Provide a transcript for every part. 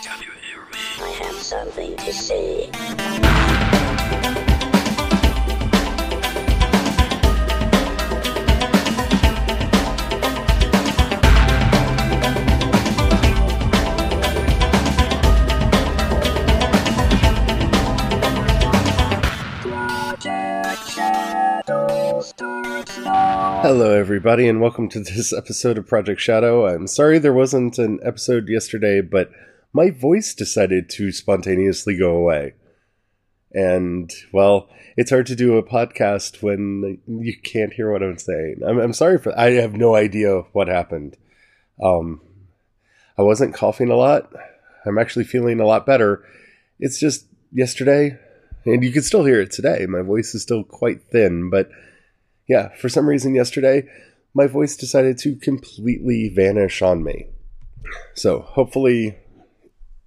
Can you hear me? I have something to say. Hello, everybody, and welcome to this episode of Project Shadow. I'm sorry there wasn't an episode yesterday, but my voice decided to spontaneously go away. And, well, it's hard to do a podcast when you can't hear what I'm saying. I'm, I'm sorry for I have no idea what happened. Um, I wasn't coughing a lot. I'm actually feeling a lot better. It's just yesterday, and you can still hear it today. My voice is still quite thin, but yeah, for some reason yesterday, my voice decided to completely vanish on me. So hopefully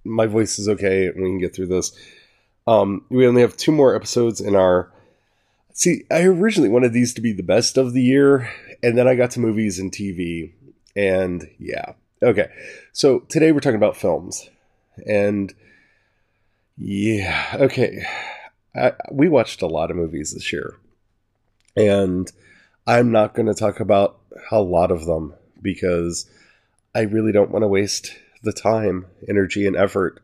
my voice is okay we can get through this. Um, we only have two more episodes in our. See, I originally wanted these to be the best of the year, and then I got to movies and TV, and yeah. Okay, so today we're talking about films, and yeah, okay. I, we watched a lot of movies this year. And I'm not going to talk about a lot of them because I really don't want to waste the time, energy, and effort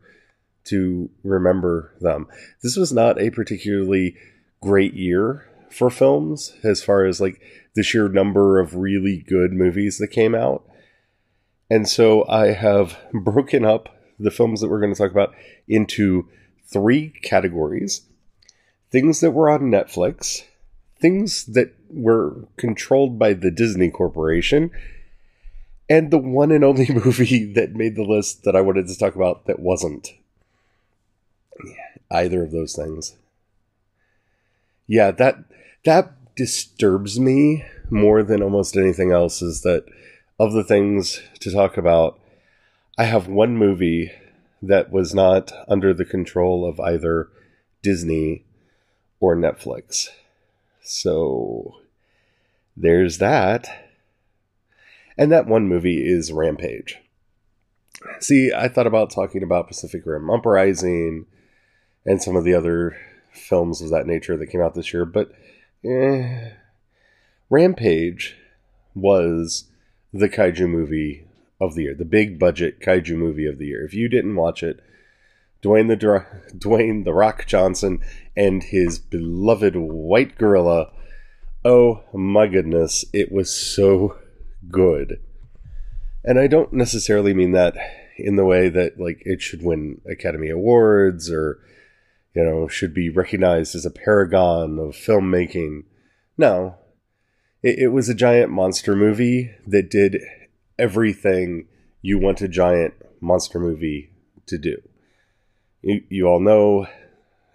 to remember them. This was not a particularly great year for films as far as like the sheer number of really good movies that came out. And so I have broken up the films that we're going to talk about into three categories things that were on Netflix, things that were controlled by the Disney Corporation, and the one and only movie that made the list that I wanted to talk about that wasn't either of those things. Yeah, that that disturbs me more than almost anything else is that of the things to talk about, I have one movie that was not under the control of either Disney or Netflix. So there's that. And that one movie is Rampage. See, I thought about talking about Pacific Rim Uprising and some of the other films of that nature that came out this year, but eh, Rampage was the kaiju movie of the year, the big budget kaiju movie of the year. If you didn't watch it, Dwayne the Dwayne the Rock Johnson and his beloved white gorilla. Oh my goodness, it was so good. And I don't necessarily mean that in the way that like it should win Academy Awards or you know should be recognized as a paragon of filmmaking. No, it, it was a giant monster movie that did everything you want a giant monster movie to do you, you all know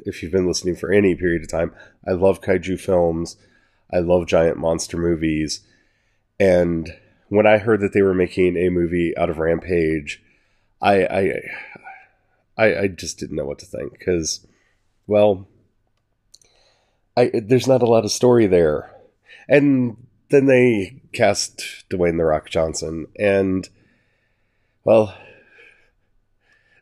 if you've been listening for any period of time, I love kaiju films. I love giant monster movies. And when I heard that they were making a movie out of Rampage, I I I, I just didn't know what to think because, well, I there's not a lot of story there, and then they cast Dwayne the Rock Johnson, and well,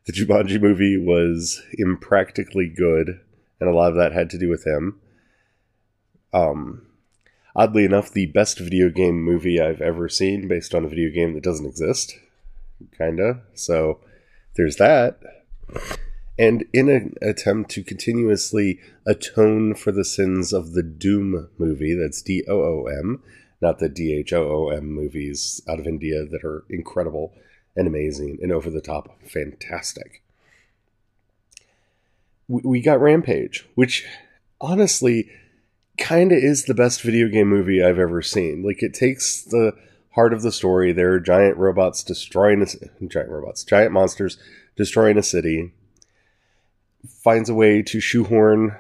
the Jumanji movie was impractically good, and a lot of that had to do with him. Um, oddly enough, the best video game movie I've ever seen, based on a video game that doesn't exist, kinda. So there's that. And in an attempt to continuously atone for the sins of the Doom movie, that's D O O M, not the D H O O M movies out of India that are incredible and amazing and over the top fantastic. We got Rampage, which honestly kind of is the best video game movie I've ever seen. Like it takes the heart of the story. There are giant robots destroying a, giant robots, giant monsters destroying a city. Finds a way to shoehorn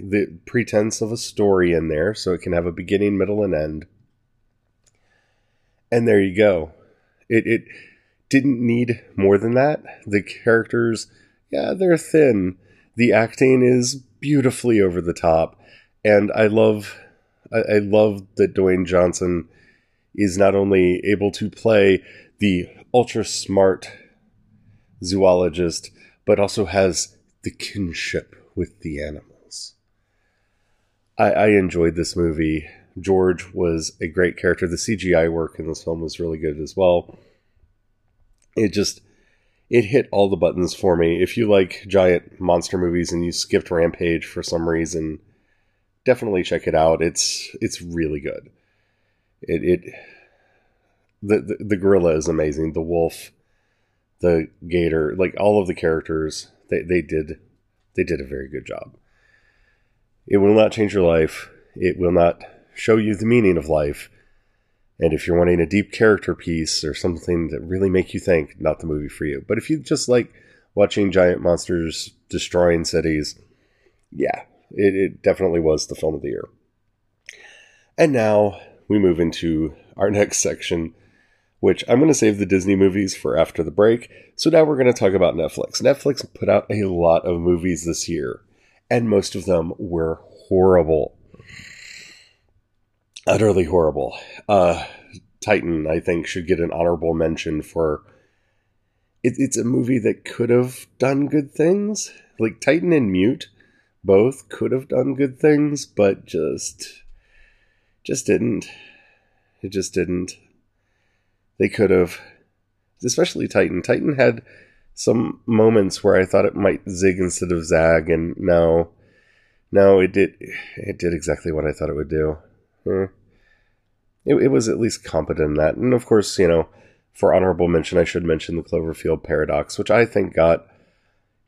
the pretense of a story in there so it can have a beginning, middle, and end. And there you go. It it didn't need more than that. The characters, yeah, they're thin. The acting is beautifully over the top, and I love, I, I love that Dwayne Johnson is not only able to play the ultra smart zoologist, but also has the kinship with the animals. I, I enjoyed this movie. George was a great character. The CGI work in this film was really good as well. It just it hit all the buttons for me. If you like giant monster movies and you skipped Rampage for some reason, definitely check it out. It's it's really good. It it the, the, the gorilla is amazing. The wolf, the gator, like all of the characters, they, they did they did a very good job. It will not change your life. It will not show you the meaning of life. And if you're wanting a deep character piece or something that really make you think, not the movie for you. But if you just like watching giant monsters destroying cities, yeah, it, it definitely was the film of the year. And now we move into our next section, which I'm going to save the Disney movies for after the break. So now we're going to talk about Netflix. Netflix put out a lot of movies this year, and most of them were horrible. Utterly horrible. Uh, Titan, I think, should get an honorable mention for. It, it's a movie that could have done good things. Like Titan and Mute both could have done good things, but just. just didn't. It just didn't they could have, especially Titan. Titan had some moments where I thought it might zig instead of zag, and no, no, it did. It did exactly what I thought it would do. Eh. It, it was at least competent in that, and of course, you know, for honorable mention, I should mention the Cloverfield Paradox, which I think got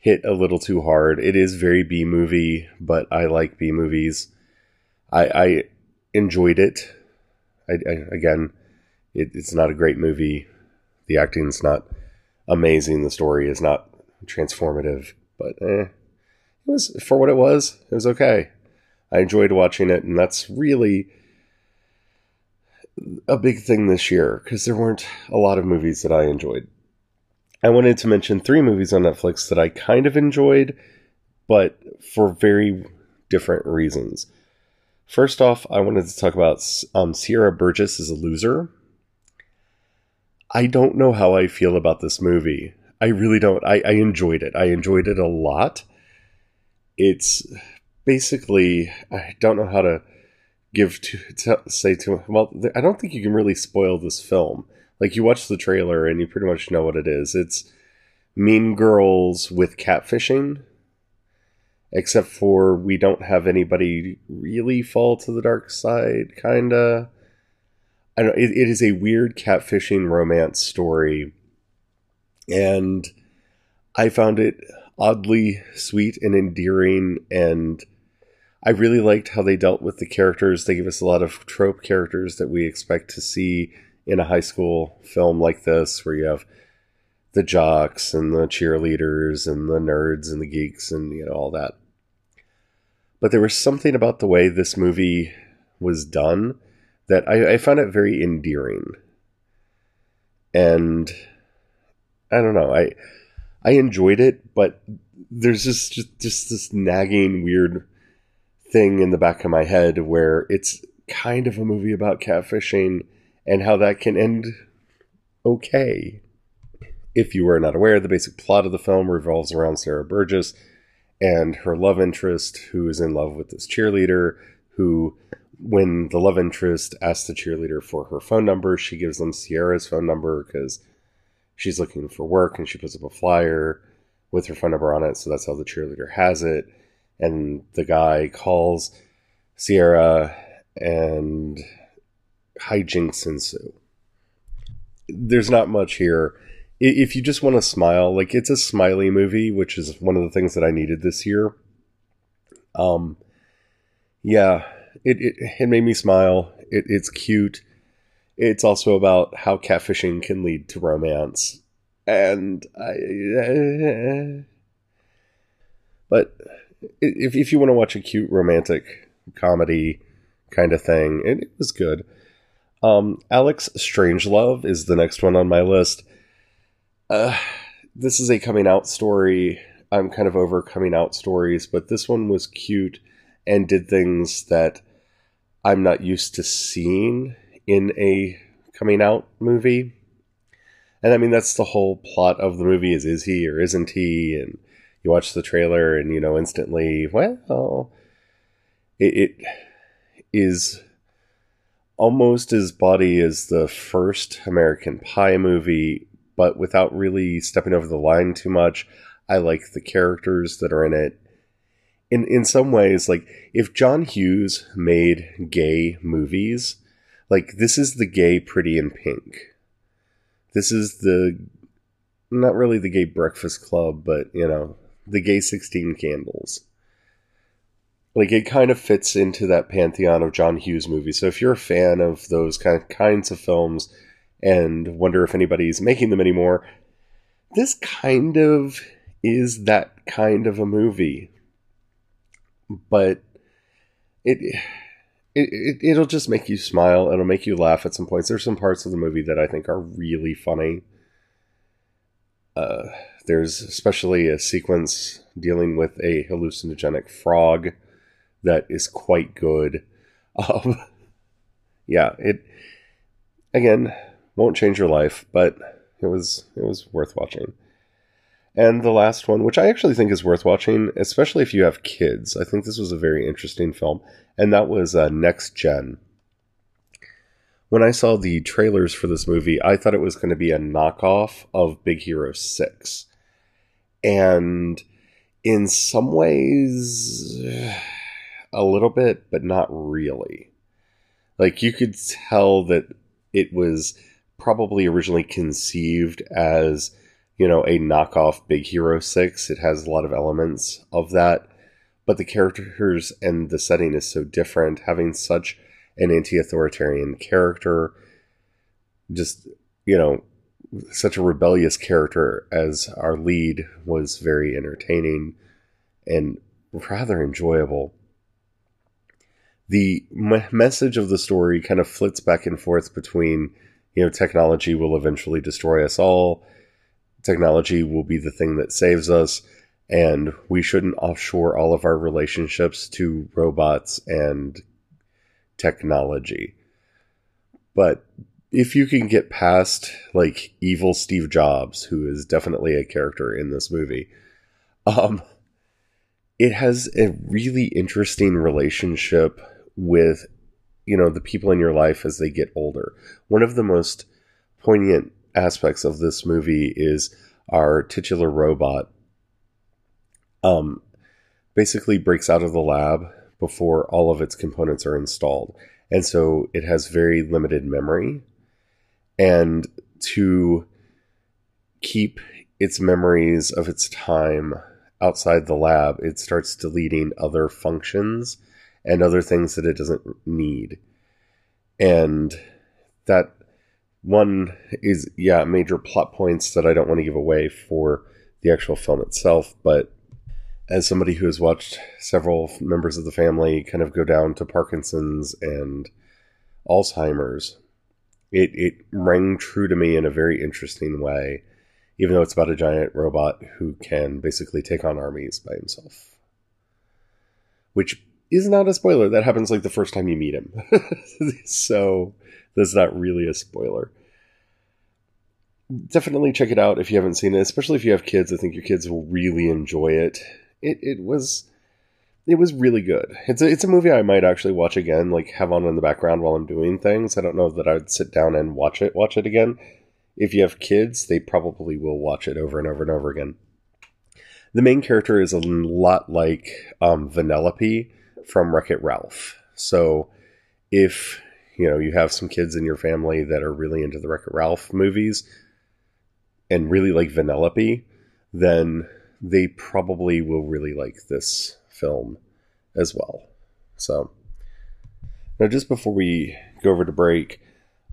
hit a little too hard. It is very B movie, but I like B movies. I, I enjoyed it. I, I, again, it, it's not a great movie. The acting's not amazing. The story is not transformative, but eh, it was for what it was. It was okay. I enjoyed watching it, and that's really a big thing this year because there weren't a lot of movies that I enjoyed. I wanted to mention three movies on Netflix that I kind of enjoyed, but for very different reasons. First off, I wanted to talk about um, Sierra Burgess is a loser. I don't know how I feel about this movie. I really don't. I, I enjoyed it. I enjoyed it a lot. It's basically I don't know how to give to, to say to well I don't think you can really spoil this film. Like you watch the trailer and you pretty much know what it is. It's Mean Girls with catfishing. Except for we don't have anybody really fall to the dark side, kinda. I don't. It, it is a weird catfishing romance story, and I found it oddly sweet and endearing, and I really liked how they dealt with the characters. They give us a lot of trope characters that we expect to see in a high school film like this, where you have the jocks and the cheerleaders and the nerds and the geeks and you know all that. But there was something about the way this movie was done that I, I found it very endearing. And I don't know, I I enjoyed it, but there's just, just just this nagging weird thing in the back of my head where it's kind of a movie about catfishing and how that can end okay. If you were not aware, the basic plot of the film revolves around Sierra Burgess and her love interest, who is in love with this cheerleader, who when the love interest asks the cheerleader for her phone number, she gives them Sierra's phone number because she's looking for work and she puts up a flyer with her phone number on it. So that's how the cheerleader has it. And the guy calls Sierra and hijinks ensue. There's not much here. If you just want to smile, like it's a smiley movie, which is one of the things that I needed this year. Um, yeah, it, it, it made me smile. It, it's cute. It's also about how catfishing can lead to romance. And I. Uh, but if, if you want to watch a cute romantic comedy kind of thing, it, it was good. Um, Alex Strangelove is the next one on my list. Uh, this is a coming out story. I'm kind of over coming out stories, but this one was cute and did things that I'm not used to seeing in a coming out movie. And I mean, that's the whole plot of the movie is is he or isn't he? And you watch the trailer and, you know, instantly, well, it, it is almost as body as the first American Pie movie, but without really stepping over the line too much. I like the characters that are in it. In in some ways, like if John Hughes made gay movies, like this is the gay Pretty in Pink. This is the not really the gay Breakfast Club, but you know the gay Sixteen Candles. Like it kind of fits into that pantheon of John Hughes movies. So if you're a fan of those kind of kinds of films and wonder if anybody's making them anymore, this kind of is that kind of a movie. But it it, it will just make you smile. It'll make you laugh at some points. There's some parts of the movie that I think are really funny. Uh, there's especially a sequence dealing with a hallucinogenic frog that is quite good. Um, yeah, it again won't change your life, but it was it was worth watching. And the last one, which I actually think is worth watching, especially if you have kids, I think this was a very interesting film, and that was uh, Next Gen. When I saw the trailers for this movie, I thought it was going to be a knockoff of Big Hero 6. And in some ways, a little bit, but not really. Like you could tell that it was probably originally conceived as, you know, a knockoff Big Hero 6. It has a lot of elements of that, but the characters and the setting is so different. Having such an anti authoritarian character, just, you know, such a rebellious character as our lead was very entertaining and rather enjoyable the message of the story kind of flits back and forth between you know technology will eventually destroy us all technology will be the thing that saves us and we shouldn't offshore all of our relationships to robots and technology. But if you can get past like evil steve jobs who is definitely a character in this movie um it has a really interesting relationship with you know the people in your life as they get older. One of the most poignant aspects of this movie is our titular robot um basically breaks out of the lab before all of its components are installed. And so it has very limited memory. And to keep its memories of its time outside the lab, it starts deleting other functions and other things that it doesn't need. And that one is, yeah, major plot points that I don't want to give away for the actual film itself, but as somebody who has watched several members of the family kind of go down to Parkinson's and Alzheimer's, it, it rang true to me in a very interesting way, even though it's about a giant robot who can basically take on armies by himself. Which is not a spoiler. That happens like the first time you meet him. so that's not really a spoiler. Definitely check it out if you haven't seen it, especially if you have kids. I think your kids will really enjoy it. It it was it was really good. It's a, it's a movie I might actually watch again, like have on in the background while I'm doing things. I don't know that I'd sit down and watch it watch it again. If you have kids, they probably will watch it over and over and over again. The main character is a lot like um, Vanellope, from Wreck It Ralph. So if you know you have some kids in your family that are really into the Wreck It Ralph movies and really like Vanellope, then they probably will really like this film as well. So now just before we go over to break,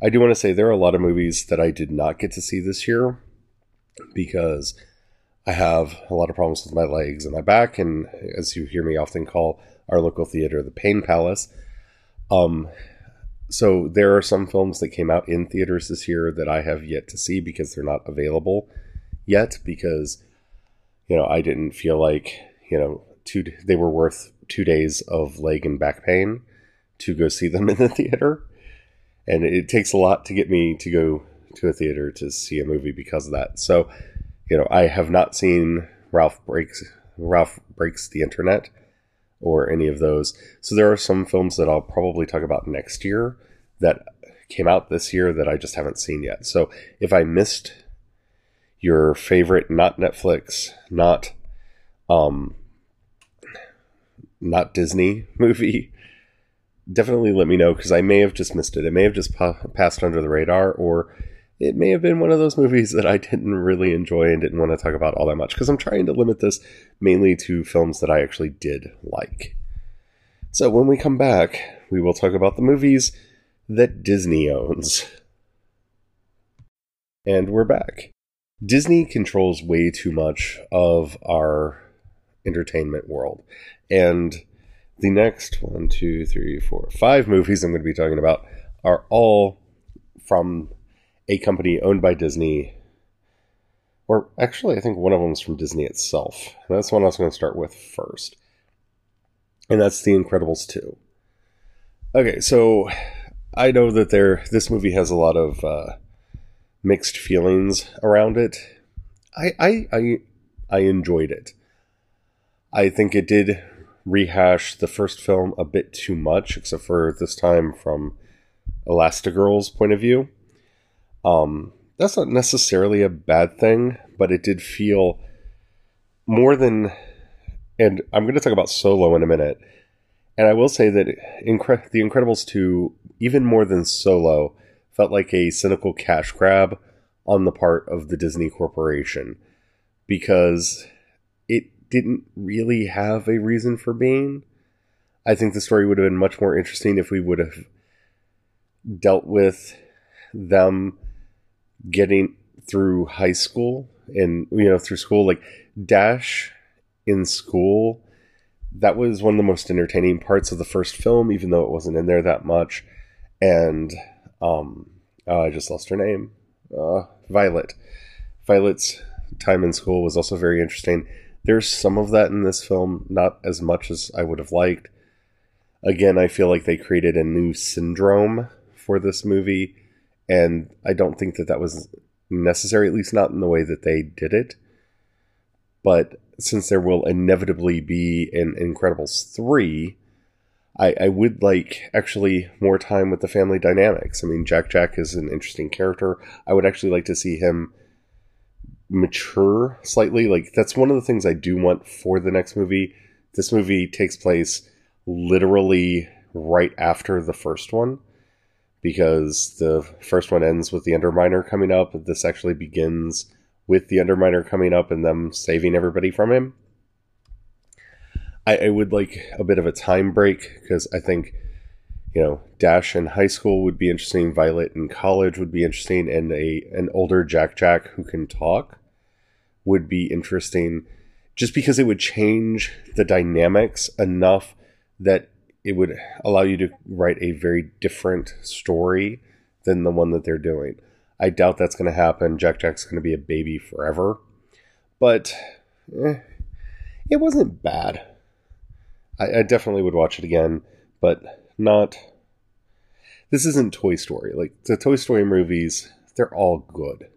I do want to say there are a lot of movies that I did not get to see this year because I have a lot of problems with my legs and my back, and as you hear me often call our local theater, the Pain Palace. Um, so there are some films that came out in theaters this year that I have yet to see because they're not available yet because you know I didn't feel like you know two they were worth two days of leg and back pain to go see them in the theater, and it takes a lot to get me to go to a theater to see a movie because of that. So, you know, I have not seen Ralph Breaks Ralph Breaks the Internet or any of those. So there are some films that I'll probably talk about next year that came out this year that I just haven't seen yet. So if I missed your favorite, not Netflix, not um, not Disney movie, definitely let me know because I may have just missed it. It may have just pa- passed under the radar, or it may have been one of those movies that I didn't really enjoy and didn't want to talk about all that much because I'm trying to limit this mainly to films that I actually did like. So when we come back, we will talk about the movies that Disney owns. And we're back. Disney controls way too much of our entertainment world. And the next one, two, three, four, five movies I'm going to be talking about are all from a company owned by Disney. Or actually, I think one of them is from Disney itself. And that's the one I was going to start with first. And that's The Incredibles 2. Okay, so I know that there this movie has a lot of uh, mixed feelings around it. I, I I I enjoyed it. I think it did rehash the first film a bit too much, except for this time from Elastigirl's point of view. Um, that's not necessarily a bad thing, but it did feel more than. And I'm going to talk about Solo in a minute. And I will say that Incre- The Incredibles 2, even more than Solo, felt like a cynical cash grab on the part of the Disney Corporation because it didn't really have a reason for being. I think the story would have been much more interesting if we would have dealt with them getting through high school and you know through school like dash in school that was one of the most entertaining parts of the first film even though it wasn't in there that much. And um oh, i just lost her name. Uh, violet. Violet's time in school was also very interesting. There's some of that in this film not as much as i would have liked. Again i feel like they created a new syndrome for this movie and I don't think that that was necessary, at least not in the way that they did it. But since there will inevitably be an Incredibles 3, I, I would like actually more time with the family dynamics. I mean, Jack Jack is an interesting character. I would actually like to see him mature slightly. Like, that's one of the things I do want for the next movie. This movie takes place literally right after the first one because the first one ends with the Underminer coming up. This actually begins with the Underminer coming up and them saving everybody from him. I, I would like a bit of a time break because I think, you know, Dash in high school would be interesting. Violet in college would be interesting, and a an older Jack Jack who can talk would be interesting. Just because it would change the dynamics enough that it would allow you to write a very different story than the one that they're doing. I doubt that's going to happen. Jack Jack's going to be a baby forever. But eh, it wasn't bad. I, I definitely would watch it again, but not. This isn't Toy Story. Like the Toy Story movies, they're all good.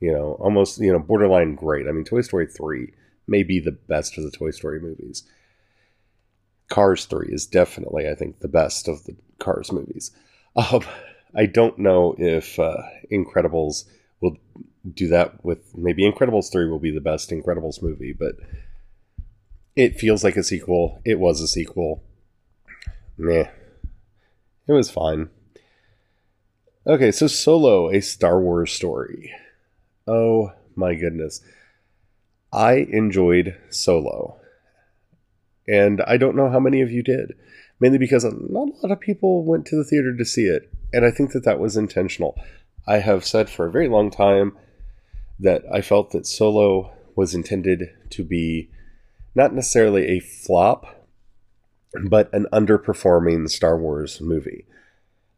You know, almost, you know, borderline great. I mean, Toy Story 3 may be the best of the Toy Story movies. Cars 3 is definitely, I think, the best of the Cars movies. Um, I don't know if uh, Incredibles will do that with maybe Incredibles 3 will be the best Incredibles movie, but it feels like a sequel. It was a sequel. Meh. It was fine. Okay, so Solo, a Star Wars story. Oh my goodness. I enjoyed Solo. And I don't know how many of you did, mainly because not a lot of people went to the theater to see it. And I think that that was intentional. I have said for a very long time that I felt that Solo was intended to be not necessarily a flop, but an underperforming Star Wars movie.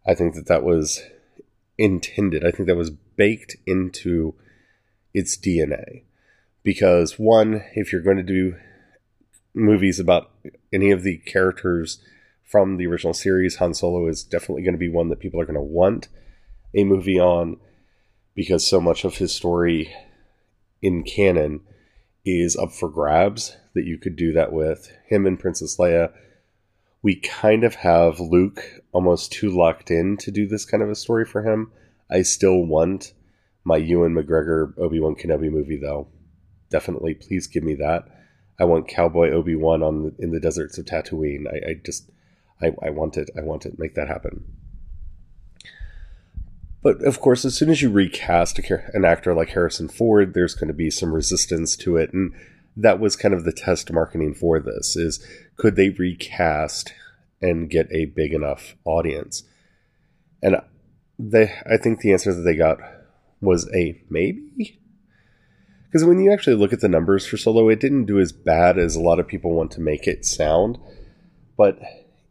I think that that was intended. I think that was baked into its DNA. Because, one, if you're going to do movies about any of the characters from the original series, Han Solo is definitely going to be one that people are going to want a movie on. because so much of his story in canon is up for grabs that you could do that with him and Princess Leia. We kind of have Luke almost too locked in to do this kind of a story for him. I still want my Ewan McGregor Obi Wan Kenobi movie though. Definitely, please give me that. I want Cowboy Obi Wan on the, in the deserts of Tatooine. I, I just, I, I want it. I want it. Make that happen. But of course, as soon as you recast an actor like Harrison Ford, there's going to be some resistance to it, and that was kind of the test marketing for this: is could they recast and get a big enough audience? And uh, they, I think the answer that they got was a maybe. Because when you actually look at the numbers for Solo, it didn't do as bad as a lot of people want to make it sound, but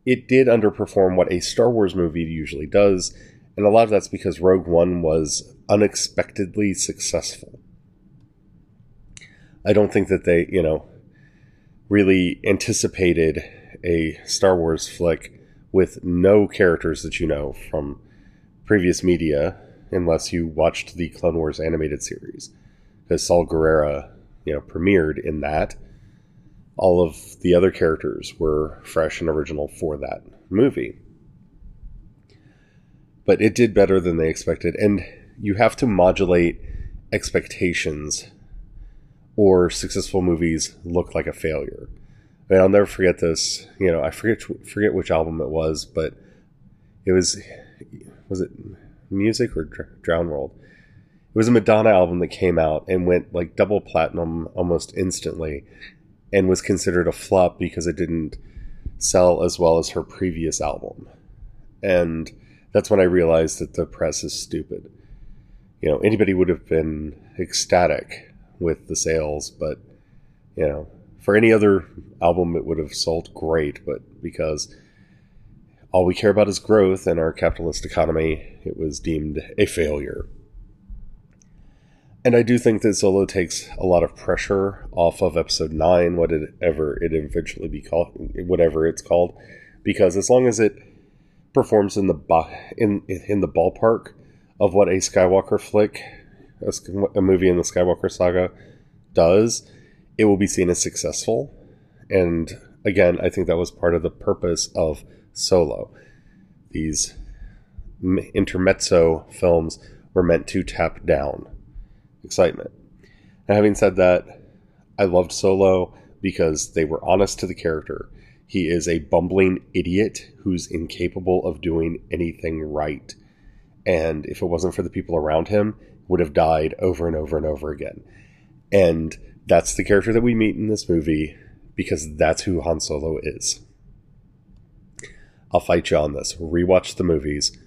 it did underperform what a Star Wars movie usually does and a lot of that's because Rogue One was unexpectedly successful. I don't think that they, you know, really anticipated a Star Wars flick with no characters that you know from previous media, unless you watched the Clone Wars animated series, because Saw Gerrera, you know, premiered in that. All of the other characters were fresh and original for that movie but it did better than they expected. And you have to modulate expectations, or successful movies look like a failure. I mean, I'll never forget this. You know, I forget forget which album it was, but it was was it music or Drown World? It was a Madonna album that came out and went like double platinum almost instantly, and was considered a flop because it didn't sell as well as her previous album. And that's when I realized that the press is stupid. You know, anybody would have been ecstatic with the sales, but you know, for any other album, it would have sold great. But because all we care about is growth in our capitalist economy, it was deemed a failure. And I do think that Solo takes a lot of pressure off of episode nine, whatever it eventually be called, whatever it's called, because as long as it performs in the in in the ballpark of what a Skywalker flick, a, a movie in the Skywalker saga, does, it will be seen as successful. And again, I think that was part of the purpose of Solo. These intermezzo films were meant to tap down excitement. And having said that, I loved Solo because they were honest to the character. He is a bumbling idiot who's incapable of doing anything right. And if it wasn't for the people around him, would have died over and over and over again. And that's the character that we meet in this movie because that's who Han Solo is. I'll fight you on this. Rewatch the movies.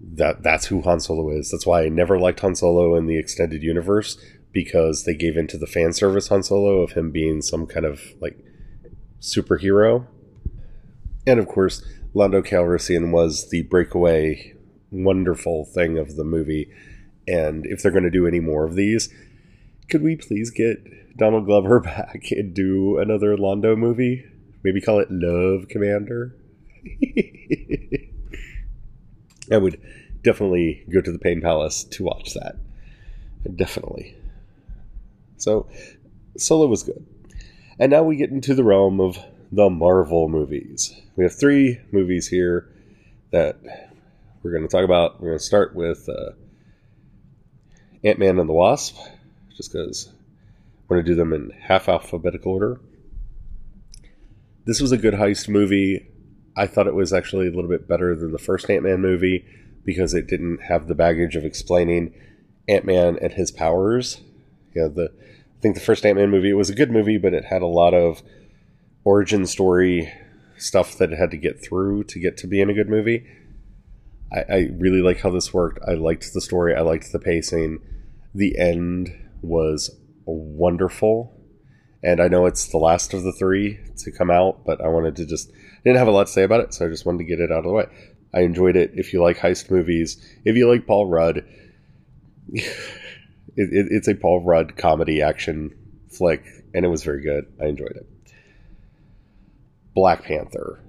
That that's who Han Solo is. That's why I never liked Han Solo in the extended universe because they gave into the fan service Han Solo of him being some kind of like superhero. And of course, Lando Calrissian was the breakaway, wonderful thing of the movie. And if they're going to do any more of these, could we please get Donald Glover back and do another Lando movie? Maybe call it Love Commander? I would definitely go to the Pain Palace to watch that. Definitely. So, Solo was good. And now we get into the realm of the Marvel movies. We have three movies here that we're going to talk about. We're going to start with uh, Ant Man and the Wasp, just because we're going to do them in half alphabetical order. This was a good heist movie. I thought it was actually a little bit better than the first Ant Man movie because it didn't have the baggage of explaining Ant Man and his powers. Know, the I think the first Ant Man movie was a good movie, but it had a lot of origin story stuff that it had to get through to get to being a good movie. I, I really like how this worked. I liked the story. I liked the pacing. The end was wonderful. And I know it's the last of the three to come out, but I wanted to just didn't have a lot to say about it, so I just wanted to get it out of the way. I enjoyed it. If you like heist movies, if you like Paul Rudd, it, it, it's a Paul Rudd comedy action flick, and it was very good. I enjoyed it. Black Panther.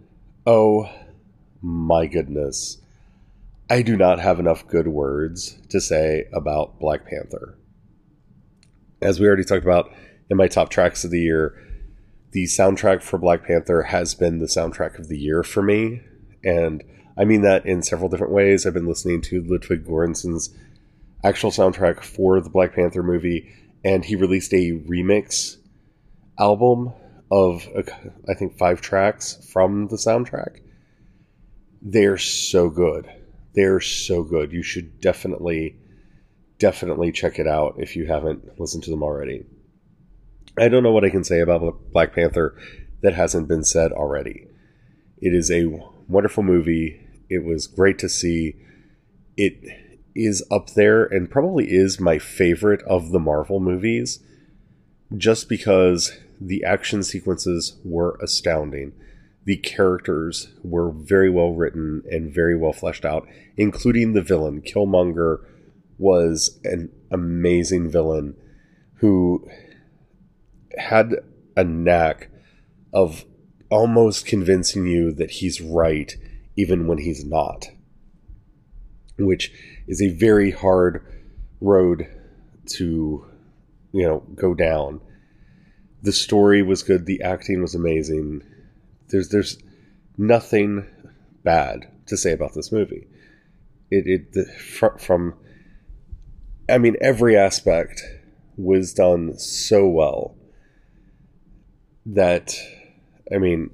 Oh my goodness. I do not have enough good words to say about Black Panther. As we already talked about in my top tracks of the year, the soundtrack for Black Panther has been the soundtrack of the year for me. And I mean that in several different ways. I've been listening to Ludwig Göransson's actual soundtrack for the Black Panther movie, and he released a remix album of, I think, five tracks from the soundtrack. They're so good they're so good. You should definitely, definitely check it out if you haven't listened to them already. I don't know what I can say about Black Panther that hasn't been said already. It is a wonderful movie. It was great to see. It is up there and probably is my favorite of the Marvel movies just because the action sequences were astounding the characters were very well written and very well fleshed out, including the villain. Killmonger was an amazing villain who had a knack of almost convincing you that he's right even when he's not, which is a very hard road to, you know, go down. The story was good, the acting was amazing there's there's nothing bad to say about this movie. It it the, from, from I mean every aspect was done so well that I mean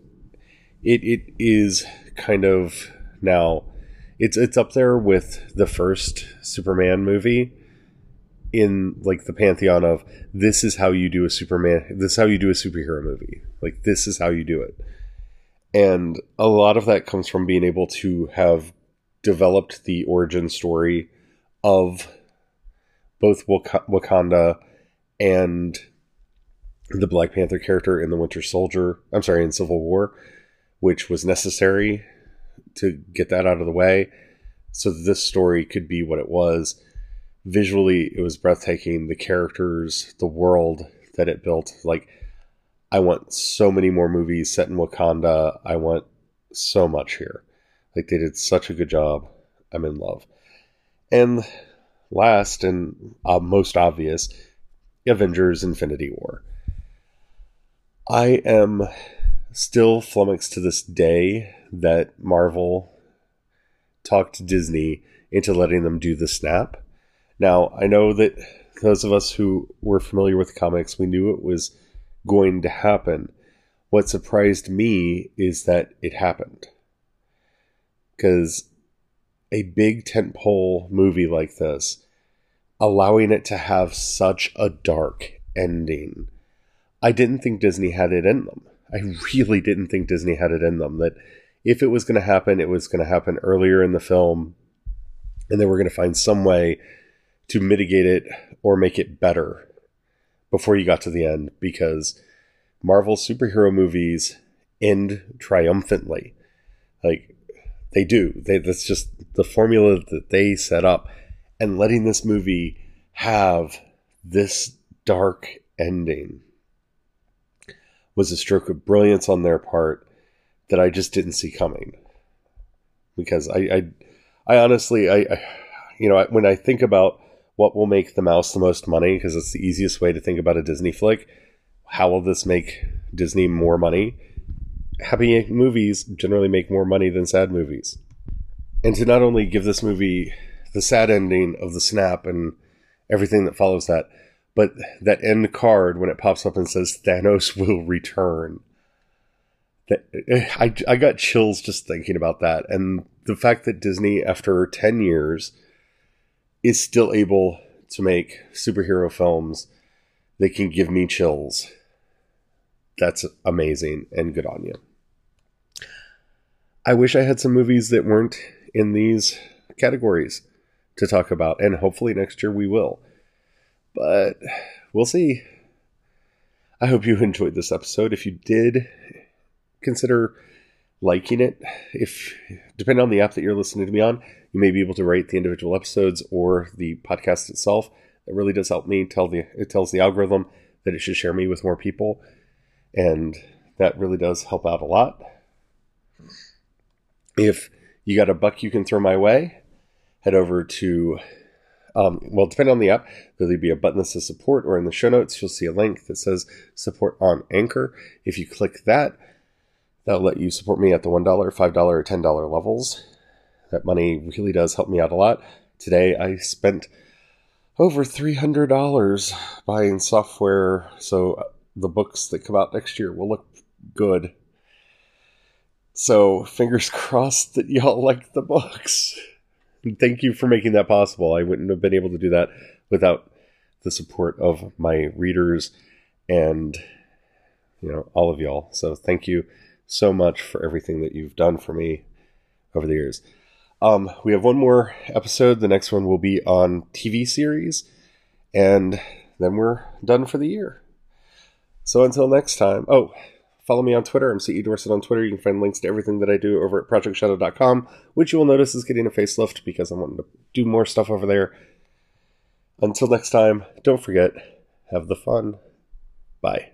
it it is kind of now it's it's up there with the first Superman movie in like the pantheon of this is how you do a Superman this is how you do a superhero movie. Like this is how you do it. And a lot of that comes from being able to have developed the origin story of both Wak- Wakanda and the Black Panther character in the Winter Soldier. I'm sorry, in Civil War, which was necessary to get that out of the way so that this story could be what it was. Visually, it was breathtaking. The characters, the world that it built, like I want so many more movies set in Wakanda. I want so much here. Like they did such a good job. I'm in love. And last and uh, most obvious, Avengers Infinity War. I am still flummoxed to this day that Marvel talked Disney into letting them do the snap. Now, I know that those of us who were familiar with comics, we knew it was going to happen. What surprised me is that it happened. Because a big tentpole movie like this, allowing it to have such a dark ending, I didn't think Disney had it in them. I really didn't think Disney had it in them. That if it was going to happen, it was going to happen earlier in the film, and they were going to find some way to mitigate it or make it better before you got to the end because Marvel superhero movies end triumphantly. Like they do. They, that's just the formula that they set up. And letting this movie have this dark ending was a stroke of brilliance on their part that I just didn't see coming. Because I, I, I honestly, I, I you know, when I think about what will make the mouse the most money because it's the easiest way to think about a Disney flick. How will this make Disney more money? Happy movies generally make more money than sad movies. And to not only give this movie the sad ending of the snap and everything that follows that, but that end card when it pops up and says Thanos will return. That eh, I, I got chills just thinking about that. And the fact that Disney, after 10 years, is still able to make superhero films that can give me chills. That's amazing and good on you. I wish I had some movies that weren't in these categories to talk about, and hopefully next year we will. But we'll see. I hope you enjoyed this episode. If you did, consider liking it. If depending on the app that you're listening to me on, you may be able to rate the individual episodes or the podcast itself. It really does help me tell the it tells the algorithm that it should share me with more people, and that really does help out a lot. If you got a buck you can throw my way, head over to, um, well, depending on the app, there'll be a button that says support, or in the show notes, you'll see a link that says support on Anchor. If you click that, that'll let you support me at the $1, $5, or $10 levels. That money really does help me out a lot. Today, I spent over $300 buying software so the books that come out next year will look good. So, fingers crossed that y'all like the books. Thank you for making that possible. I wouldn't have been able to do that without the support of my readers and you know all of y'all. So, thank you so much for everything that you've done for me over the years. Um, we have one more episode. The next one will be on TV series, and then we're done for the year. So until next time. Oh, follow me on Twitter. I'm CE Dorset on Twitter. You can find links to everything that I do over at ProjectShadow.com, which you will notice is getting a facelift because I'm wanting to do more stuff over there. Until next time, don't forget, have the fun. Bye.